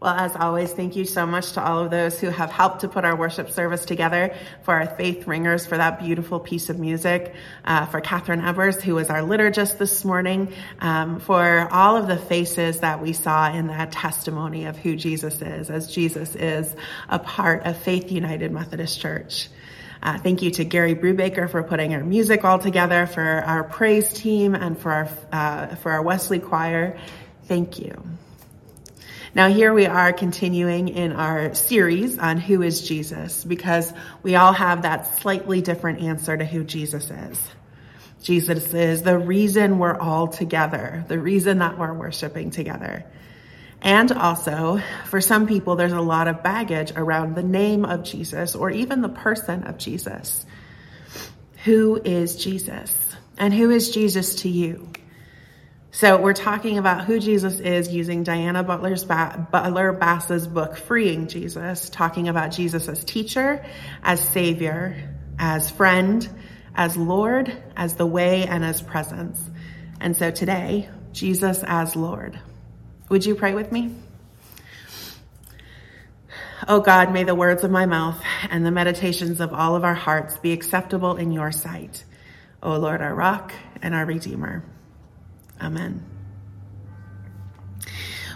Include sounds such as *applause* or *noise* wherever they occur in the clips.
Well, as always, thank you so much to all of those who have helped to put our worship service together, for our faith ringers for that beautiful piece of music, uh, for Catherine Evers, who was our liturgist this morning, um, for all of the faces that we saw in that testimony of who Jesus is, as Jesus is a part of Faith United Methodist Church. Uh, thank you to Gary Brubaker for putting our music all together, for our praise team, and for our uh, for our Wesley choir. Thank you. Now, here we are continuing in our series on who is Jesus because we all have that slightly different answer to who Jesus is. Jesus is the reason we're all together, the reason that we're worshiping together. And also, for some people, there's a lot of baggage around the name of Jesus or even the person of Jesus. Who is Jesus? And who is Jesus to you? So we're talking about who Jesus is using Diana Butler's ba- Butler Bass's book, Freeing Jesus, talking about Jesus as teacher, as savior, as friend, as Lord, as the way, and as presence. And so today, Jesus as Lord. Would you pray with me? Oh God, may the words of my mouth and the meditations of all of our hearts be acceptable in your sight. O Lord, our rock and our redeemer. Amen.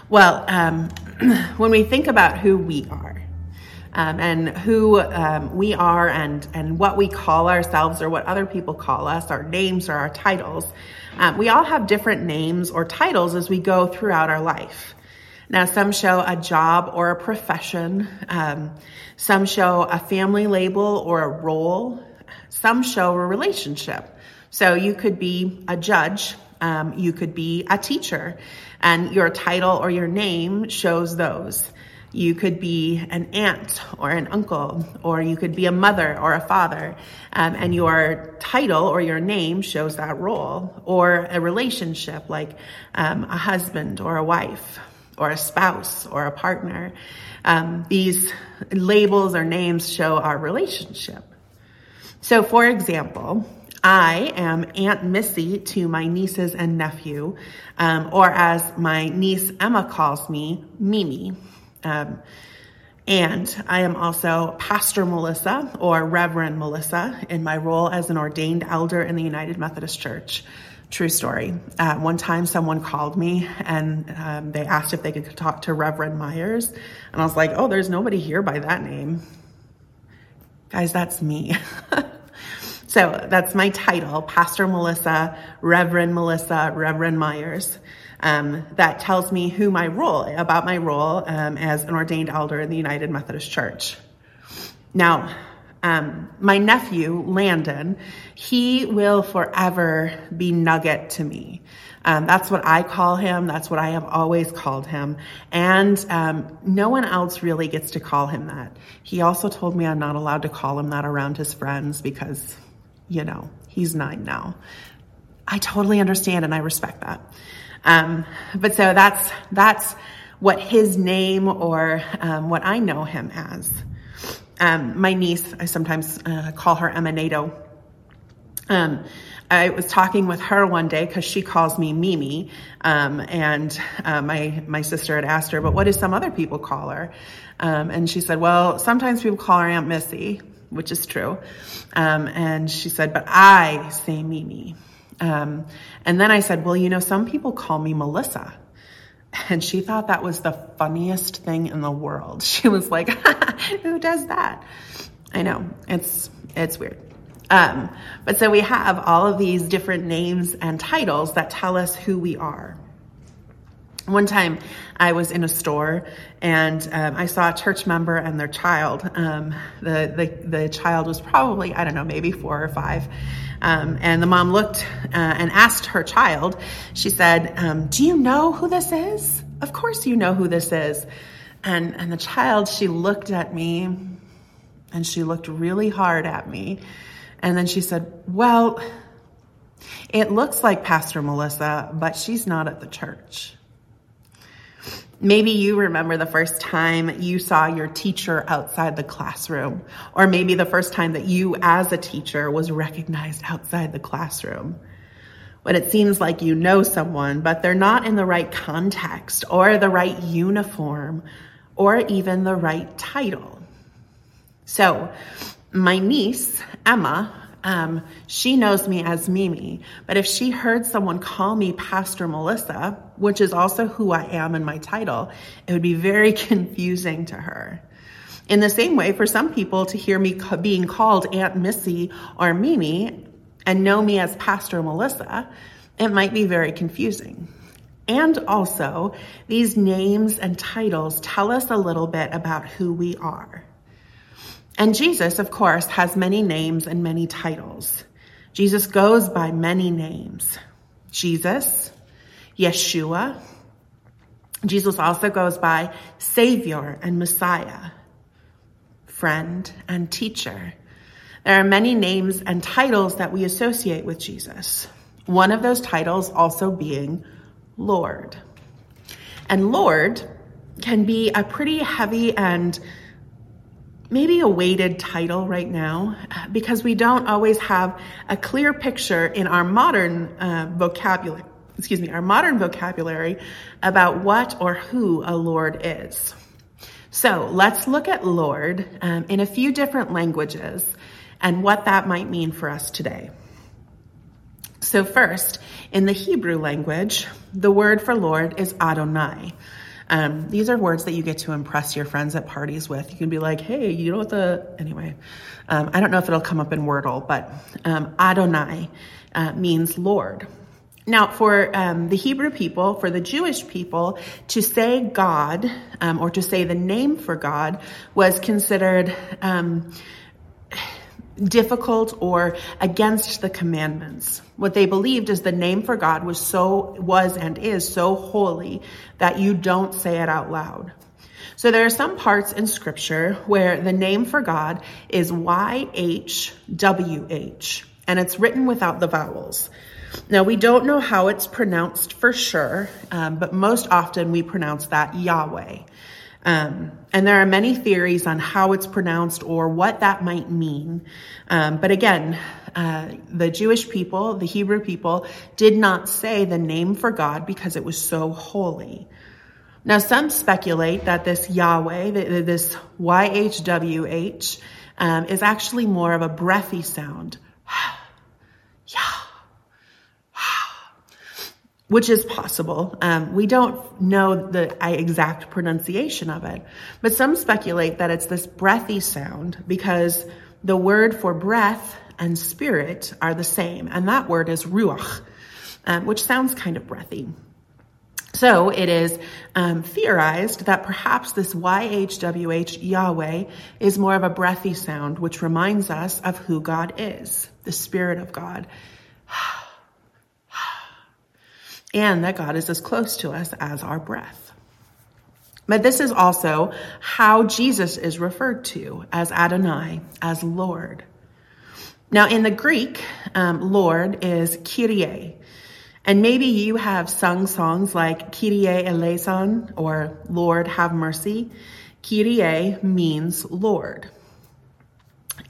Well, um, *clears throat* when we think about who we are um, and who um, we are and, and what we call ourselves or what other people call us, our names or our titles, um, we all have different names or titles as we go throughout our life. Now, some show a job or a profession. Um, some show a family label or a role. Some show a relationship. So you could be a judge um, you could be a teacher, and your title or your name shows those. You could be an aunt or an uncle, or you could be a mother or a father, um, and your title or your name shows that role, or a relationship like um, a husband or a wife, or a spouse or a partner. Um, these labels or names show our relationship. So, for example, I am Aunt Missy to my nieces and nephew, um, or as my niece Emma calls me, Mimi. Um, and I am also Pastor Melissa or Reverend Melissa in my role as an ordained elder in the United Methodist Church. True story. Uh, one time someone called me and um, they asked if they could talk to Reverend Myers. And I was like, oh, there's nobody here by that name. Guys, that's me. *laughs* So that's my title, Pastor Melissa, Reverend Melissa, Reverend Myers. Um, that tells me who my role, about my role um, as an ordained elder in the United Methodist Church. Now, um, my nephew, Landon, he will forever be Nugget to me. Um, that's what I call him. That's what I have always called him. And um, no one else really gets to call him that. He also told me I'm not allowed to call him that around his friends because you know, he's nine now. I totally understand and I respect that. Um, but so that's, that's what his name or um, what I know him as. Um, my niece, I sometimes uh, call her Emanado. Um, I was talking with her one day because she calls me Mimi, um, and uh, my my sister had asked her, "But what do some other people call her?" Um, and she said, "Well, sometimes people call her Aunt Missy." Which is true. Um, and she said, but I say Mimi. Um, and then I said, well, you know, some people call me Melissa. And she thought that was the funniest thing in the world. *laughs* She was like, *laughs* who does that? I know it's, it's weird. Um, but so we have all of these different names and titles that tell us who we are. One time I was in a store and um, I saw a church member and their child. Um, the, the, the child was probably, I don't know, maybe four or five. Um, and the mom looked uh, and asked her child, she said, um, Do you know who this is? Of course you know who this is. And, and the child, she looked at me and she looked really hard at me. And then she said, Well, it looks like Pastor Melissa, but she's not at the church. Maybe you remember the first time you saw your teacher outside the classroom, or maybe the first time that you as a teacher was recognized outside the classroom. when it seems like you know someone, but they're not in the right context or the right uniform or even the right title. So, my niece, Emma, um, she knows me as Mimi, but if she heard someone call me Pastor Melissa, which is also who I am in my title, it would be very *laughs* confusing to her. In the same way, for some people to hear me being called Aunt Missy or Mimi and know me as Pastor Melissa, it might be very confusing. And also, these names and titles tell us a little bit about who we are. And Jesus, of course, has many names and many titles. Jesus goes by many names. Jesus, Yeshua. Jesus also goes by Savior and Messiah friend, and teacher. There are many names and titles that we associate with Jesus. One of those titles also being Lord. And Lord can be a pretty heavy and maybe a weighted title right now because we don't always have a clear picture in our modern uh, vocabulary, excuse me, our modern vocabulary about what or who a Lord is. So let's look at Lord um, in a few different languages and what that might mean for us today. So first, in the Hebrew language, the word for Lord is Adonai. Um, these are words that you get to impress your friends at parties with. You can be like, hey, you know what the, anyway, um, I don't know if it'll come up in Wordle, but um, Adonai uh, means Lord. Now, for um, the Hebrew people, for the Jewish people, to say God um, or to say the name for God was considered um, difficult or against the commandments. What they believed is the name for God was so was and is so holy that you don't say it out loud. So there are some parts in scripture where the name for God is YHWH and it's written without the vowels. Now, we don't know how it's pronounced for sure, um, but most often we pronounce that Yahweh. Um, and there are many theories on how it's pronounced or what that might mean. Um, but again, uh, the Jewish people, the Hebrew people, did not say the name for God because it was so holy. Now, some speculate that this Yahweh, this YHWH, um, is actually more of a breathy sound. *gasps* Yah which is possible. Um, we don't know the exact pronunciation of it, but some speculate that it's this breathy sound because the word for breath and spirit are the same, and that word is ruach, um, which sounds kind of breathy. So it is um, theorized that perhaps this YHWH Yahweh is more of a breathy sound, which reminds us of who God is, the Spirit of God *sighs* and that God is as close to us as our breath. But this is also how Jesus is referred to as Adonai, as Lord. Now, in the Greek, um, Lord is Kyrie. And maybe you have sung songs like Kyrie eleison or Lord have mercy. Kyrie means Lord.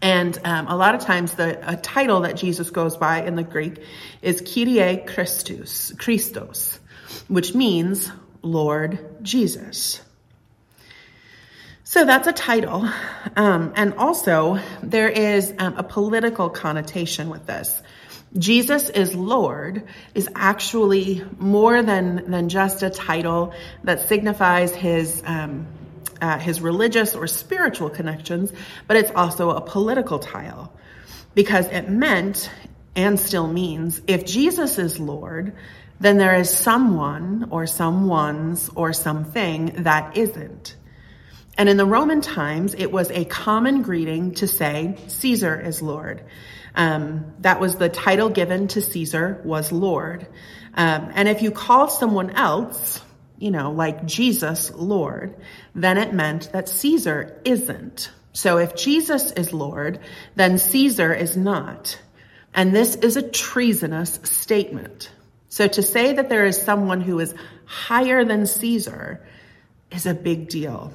And um, a lot of times the a title that Jesus goes by in the Greek is Kyrie Christus, Christos, which means Lord Jesus. So that's a title. Um, and also there is um, a political connotation with this. Jesus is Lord is actually more than, than just a title that signifies his, um, uh, his religious or spiritual connections, but it's also a political tile because it meant and still means if Jesus is Lord, then there is someone or someone's or something that isn't. And in the Roman times, it was a common greeting to say, Caesar is Lord. Um, that was the title given to Caesar was Lord. Um, and if you call someone else, you know, like Jesus Lord, then it meant that Caesar isn't. So if Jesus is Lord, then Caesar is not. And this is a treasonous statement. So to say that there is someone who is higher than Caesar is a big deal.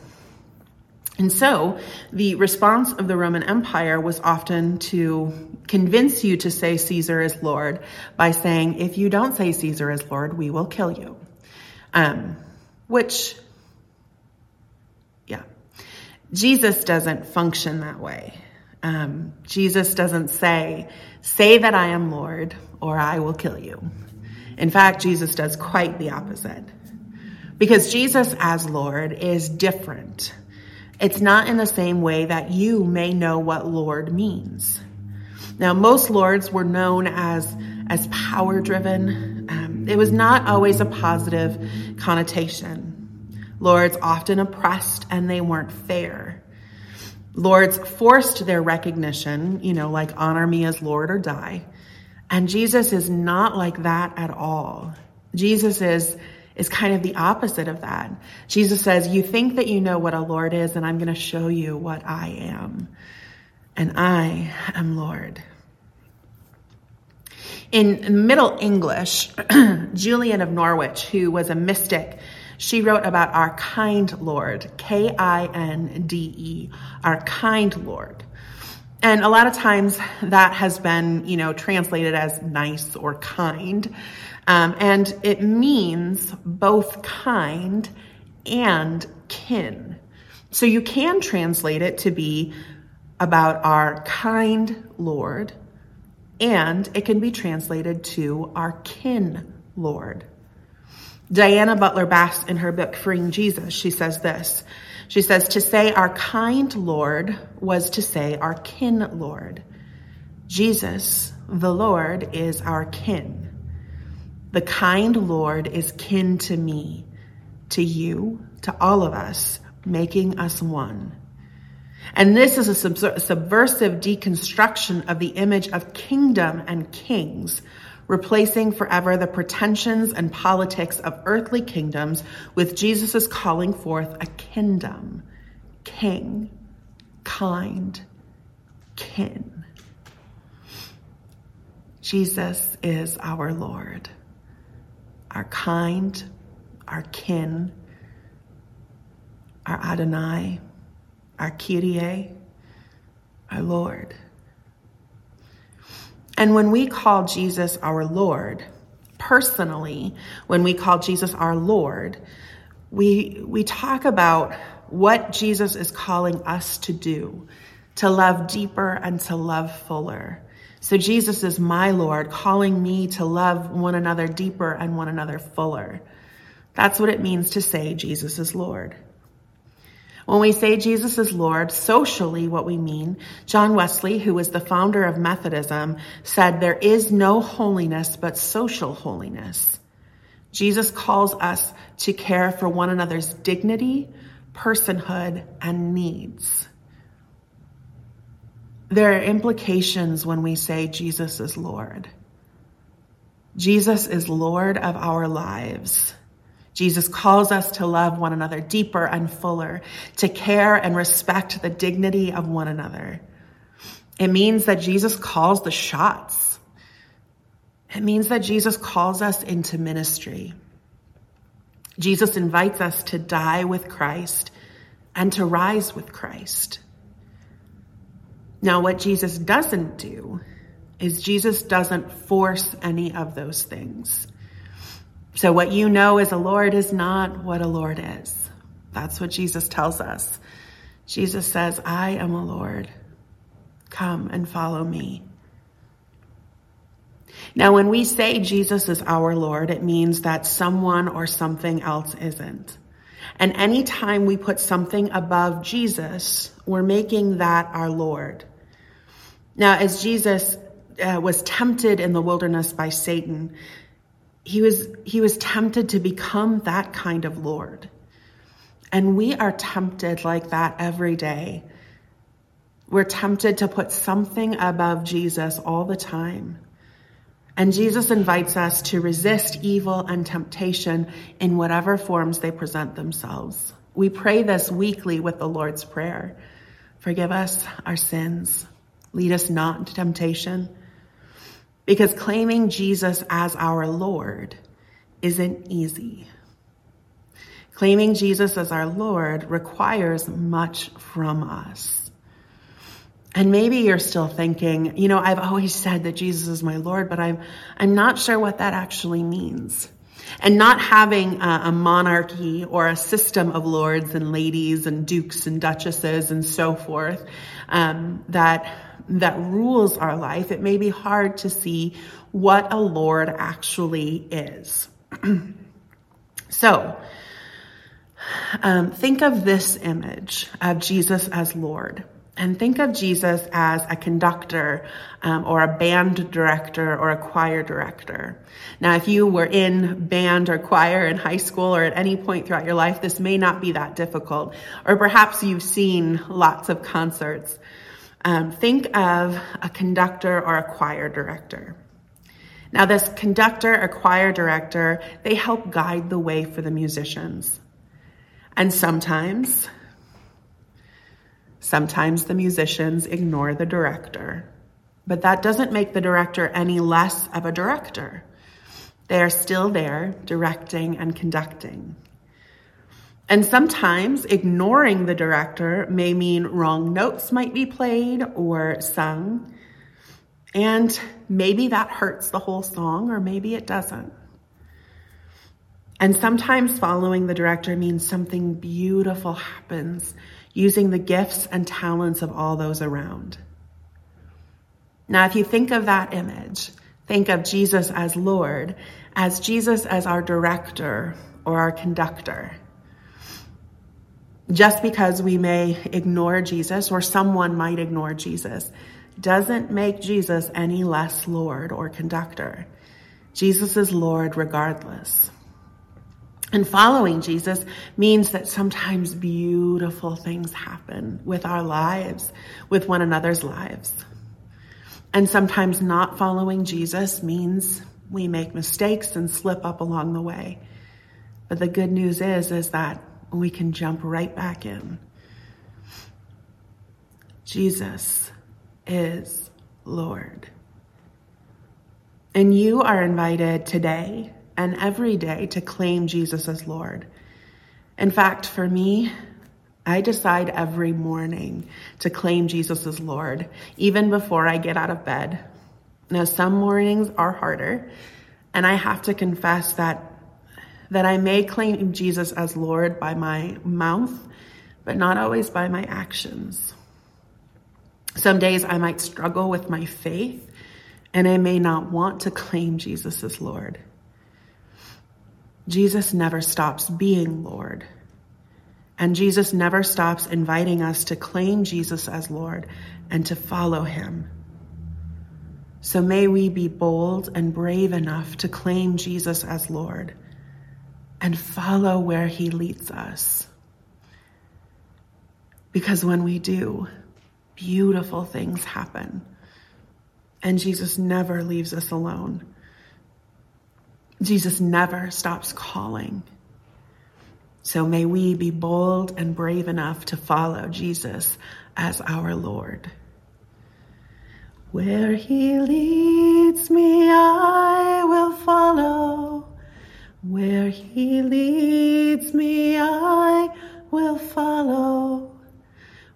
And so the response of the Roman Empire was often to convince you to say Caesar is Lord by saying, if you don't say Caesar is Lord, we will kill you. Um, which, yeah, Jesus doesn't function that way. Um, Jesus doesn't say, say that I am Lord or I will kill you. In fact, Jesus does quite the opposite. Because Jesus as Lord is different it's not in the same way that you may know what Lord means. Now, most lords were known as, as power driven. It was not always a positive connotation. Lords often oppressed and they weren't fair. Lords forced their recognition, you know, like honor me as Lord or die. And Jesus is not like that at all. Jesus is is kind of the opposite of that. Jesus says, You think that you know what a Lord is, and I'm going to show you what I am. And I am Lord. In Middle English, *clears throat* Julian of Norwich, who was a mystic, she wrote about our kind Lord, K I N D E, our kind Lord. And a lot of times that has been, you know, translated as nice or kind. Um, and it means both kind and kin. So you can translate it to be about our kind Lord, and it can be translated to our kin Lord. Diana Butler Bass, in her book Freeing Jesus, she says this. She says, To say our kind Lord was to say our kin Lord. Jesus, the Lord, is our kin. The kind Lord is kin to me, to you, to all of us, making us one. And this is a subversive deconstruction of the image of kingdom and kings, replacing forever the pretensions and politics of earthly kingdoms with Jesus' calling forth a kingdom, king, kind, kin. Jesus is our Lord. Our kind, our kin, our Adonai, our Kyrie, our Lord. And when we call Jesus our Lord, personally, when we call Jesus our Lord, we, we talk about what Jesus is calling us to do, to love deeper and to love fuller. So Jesus is my Lord, calling me to love one another deeper and one another fuller. That's what it means to say Jesus is Lord. When we say Jesus is Lord, socially what we mean, John Wesley, who was the founder of Methodism, said there is no holiness but social holiness. Jesus calls us to care for one another's dignity, personhood, and needs. There are implications when we say Jesus is Lord. Jesus is Lord of our lives. Jesus calls us to love one another deeper and fuller, to care and respect the dignity of one another. It means that Jesus calls the shots. It means that Jesus calls us into ministry. Jesus invites us to die with Christ and to rise with Christ. Now, what Jesus doesn't do is Jesus doesn't force any of those things. So, what you know as a Lord is not what a Lord is. That's what Jesus tells us. Jesus says, I am a Lord. Come and follow me. Now, when we say Jesus is our Lord, it means that someone or something else isn't. And anytime we put something above Jesus, we're making that our Lord. Now, as Jesus uh, was tempted in the wilderness by Satan, he was, he was tempted to become that kind of Lord. And we are tempted like that every day. We're tempted to put something above Jesus all the time. And Jesus invites us to resist evil and temptation in whatever forms they present themselves. We pray this weekly with the Lord's Prayer. Forgive us our sins Lead us not into temptation. Because claiming Jesus as our Lord isn't easy. Claiming Jesus as our Lord requires much from us. And maybe you're still thinking, you know, I've always said that Jesus is my Lord, but I'm, I'm not sure what that actually means. And not having a, a monarchy or a system of lords and ladies and dukes and duchesses and so forth um, that that rules our life, it may be hard to see what a Lord actually is. *clears throat* so, um, think of this image of Jesus as Lord. And think of Jesus as a conductor um, or a band director or a choir director. Now, if you were in band or choir in high school or at any point throughout your life, this may not be that difficult. Or perhaps you've seen lots of concerts. Um, think of a conductor or a choir director. Now, this conductor or choir director, they help guide the way for the musicians. And sometimes, sometimes the musicians ignore the director. But that doesn't make the director any less of a director. They are still there directing and conducting. And sometimes ignoring the director may mean wrong notes might be played or sung. And maybe that hurts the whole song, or maybe it doesn't. And sometimes following the director means something beautiful happens using the gifts and talents of all those around. Now, if you think of that image, think of Jesus as Lord, as Jesus as our director or our conductor. Just because we may ignore Jesus or someone might ignore Jesus doesn't make Jesus any less Lord or conductor. Jesus is Lord regardless. And following Jesus means that sometimes beautiful things happen with our lives, with one another's lives. And sometimes not following Jesus means we make mistakes and slip up along the way. But the good news is, is that we can jump right back in. Jesus is Lord. And you are invited today and every day to claim Jesus as Lord. In fact, for me, I decide every morning to claim Jesus as Lord, even before I get out of bed. Now, some mornings are harder, and I have to confess that that I may claim Jesus as Lord by my mouth, but not always by my actions. Some days I might struggle with my faith, and I may not want to claim Jesus as Lord. Jesus never stops being Lord. And Jesus never stops inviting us to claim Jesus as Lord and to follow him. So may we be bold and brave enough to claim Jesus as Lord and follow where he leads us. Because when we do, beautiful things happen. And Jesus never leaves us alone. Jesus never stops calling. So may we be bold and brave enough to follow Jesus as our Lord. Where he leads me, I will follow. Where he leads me, I will follow.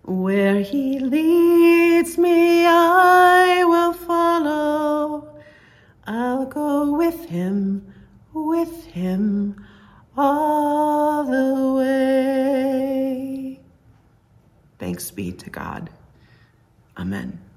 Where he leads me, I will follow. I'll go with him, with him all the way. Thanks be to God. Amen.